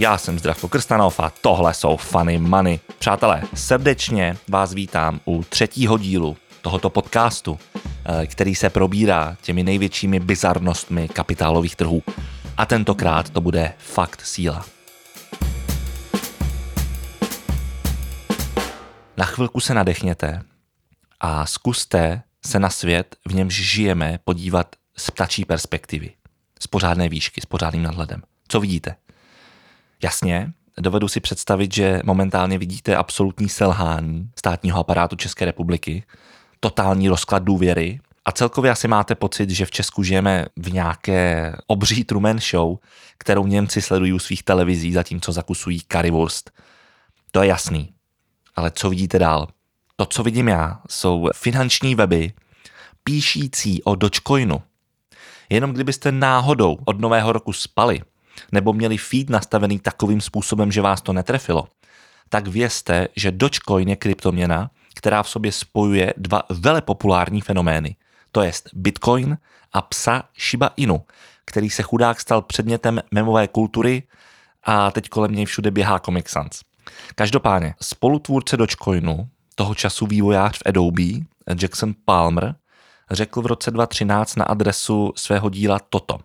Já jsem Zdravko Krstanov a tohle jsou Funny Money. Přátelé, srdečně vás vítám u třetího dílu tohoto podcastu, eh, který se probírá těmi největšími bizarnostmi kapitálových trhů. A tentokrát to bude fakt síla. Na chvilku se nadechněte a zkuste se na svět, v němž žijeme, podívat z ptačí perspektivy, z pořádné výšky, s pořádným nadhledem. Co vidíte? Jasně, dovedu si představit, že momentálně vidíte absolutní selhání státního aparátu České republiky, totální rozklad důvěry a celkově asi máte pocit, že v Česku žijeme v nějaké obří Truman Show, kterou Němci sledují u svých televizí, zatímco zakusují currywurst. To je jasný. Ale co vidíte dál? To, co vidím já, jsou finanční weby píšící o Dogecoinu. Jenom kdybyste náhodou od nového roku spali, nebo měli feed nastavený takovým způsobem, že vás to netrefilo, tak vězte, že Dogecoin je kryptoměna, která v sobě spojuje dva velepopulární fenomény, to jest Bitcoin a psa Shiba Inu, který se chudák stal předmětem memové kultury a teď kolem něj všude běhá Comic Sans. Každopádně, spolutvůrce Dogecoinu, toho času vývojář v Adobe, Jackson Palmer, řekl v roce 2013 na adresu svého díla toto.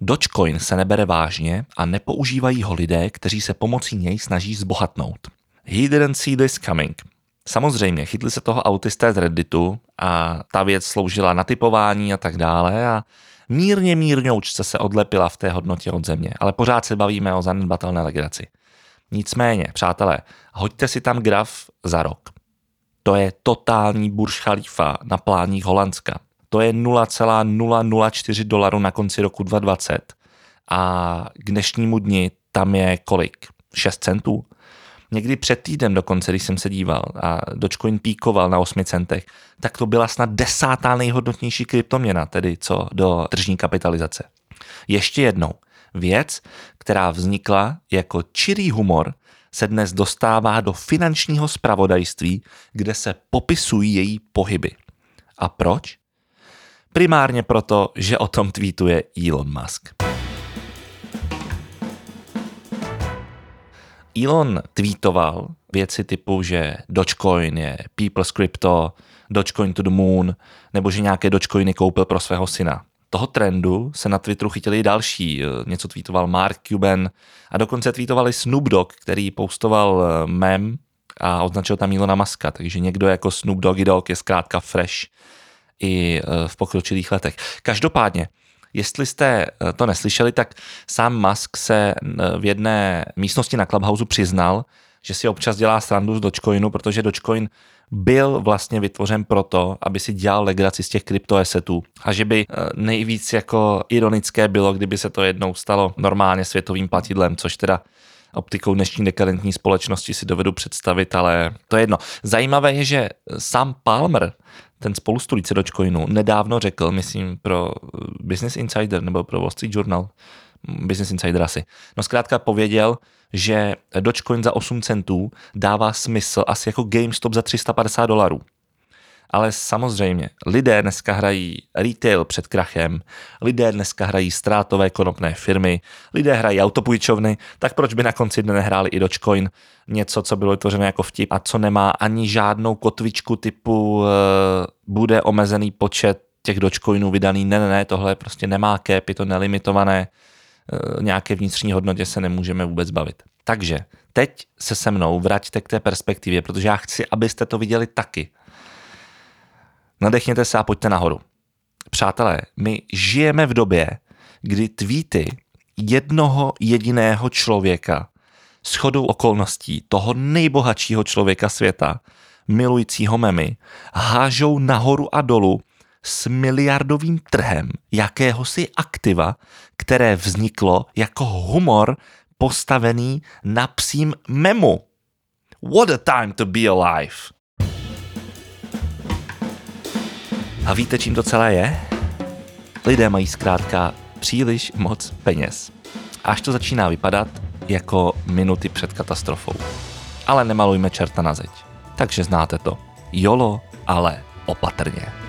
Dogecoin se nebere vážně a nepoužívají ho lidé, kteří se pomocí něj snaží zbohatnout. He didn't see this coming. Samozřejmě, chytli se toho autisté z Redditu a ta věc sloužila na typování a tak dále a mírně mírňoučce se odlepila v té hodnotě od země, ale pořád se bavíme o zanedbatelné legraci. Nicméně, přátelé, hoďte si tam graf za rok. To je totální Khalifa na pláních Holandska to je 0,004 dolarů na konci roku 2020 a k dnešnímu dni tam je kolik? 6 centů? Někdy před týdnem dokonce, když jsem se díval a Dogecoin píkoval na 8 centech, tak to byla snad desátá nejhodnotnější kryptoměna, tedy co do tržní kapitalizace. Ještě jednou, věc, která vznikla jako čirý humor, se dnes dostává do finančního spravodajství, kde se popisují její pohyby. A proč? Primárně proto, že o tom tweetuje Elon Musk. Elon tweetoval věci typu, že Dogecoin je people's crypto, Dogecoin to the moon, nebo že nějaké Dogecoiny koupil pro svého syna. Toho trendu se na Twitteru chytili i další. Něco tweetoval Mark Cuban a dokonce tweetovali Snoop Dogg, který postoval eh, mem a označil tam Elona Muska, takže někdo jako Snoop Doggy Dogg je zkrátka fresh i e, v pokročilých letech. Každopádně, Jestli jste e, to neslyšeli, tak sám Musk se e, v jedné místnosti na Clubhouse přiznal, že si občas dělá srandu z Dogecoinu, protože Dogecoin byl vlastně vytvořen proto, aby si dělal legraci z těch kryptoesetů a že by nejvíc jako ironické bylo, kdyby se to jednou stalo normálně světovým platidlem, což teda optikou dnešní dekadentní společnosti si dovedu představit, ale to je jedno. Zajímavé je, že sám Palmer ten spolustrůjce Dogecoinu nedávno řekl, myslím pro Business Insider nebo pro Wall Street Journal, Business Insider asi, no zkrátka pověděl, že Dogecoin za 8 centů dává smysl asi jako GameStop za 350 dolarů. Ale samozřejmě, lidé dneska hrají retail před krachem, lidé dneska hrají ztrátové konopné firmy, lidé hrají autopůjčovny, tak proč by na konci dne nehráli i Dogecoin, něco, co bylo vytvořeno jako vtip a co nemá ani žádnou kotvičku typu uh, bude omezený počet těch Dogecoinů vydaný, ne, ne, ne, tohle prostě nemá cap, je to nelimitované, uh, nějaké vnitřní hodnotě se nemůžeme vůbec bavit. Takže teď se se mnou vraťte k té perspektivě, protože já chci, abyste to viděli taky. Nadechněte se a pojďte nahoru. Přátelé, my žijeme v době, kdy tweety jednoho jediného člověka s chodou okolností toho nejbohatšího člověka světa, milujícího memy, hážou nahoru a dolů s miliardovým trhem jakéhosi aktiva, které vzniklo jako humor postavený na psím memu. What a time to be alive! A víte, čím to celé je? Lidé mají zkrátka příliš moc peněz. Až to začíná vypadat jako minuty před katastrofou. Ale nemalujme čerta na zeď. Takže znáte to. Jolo, ale opatrně.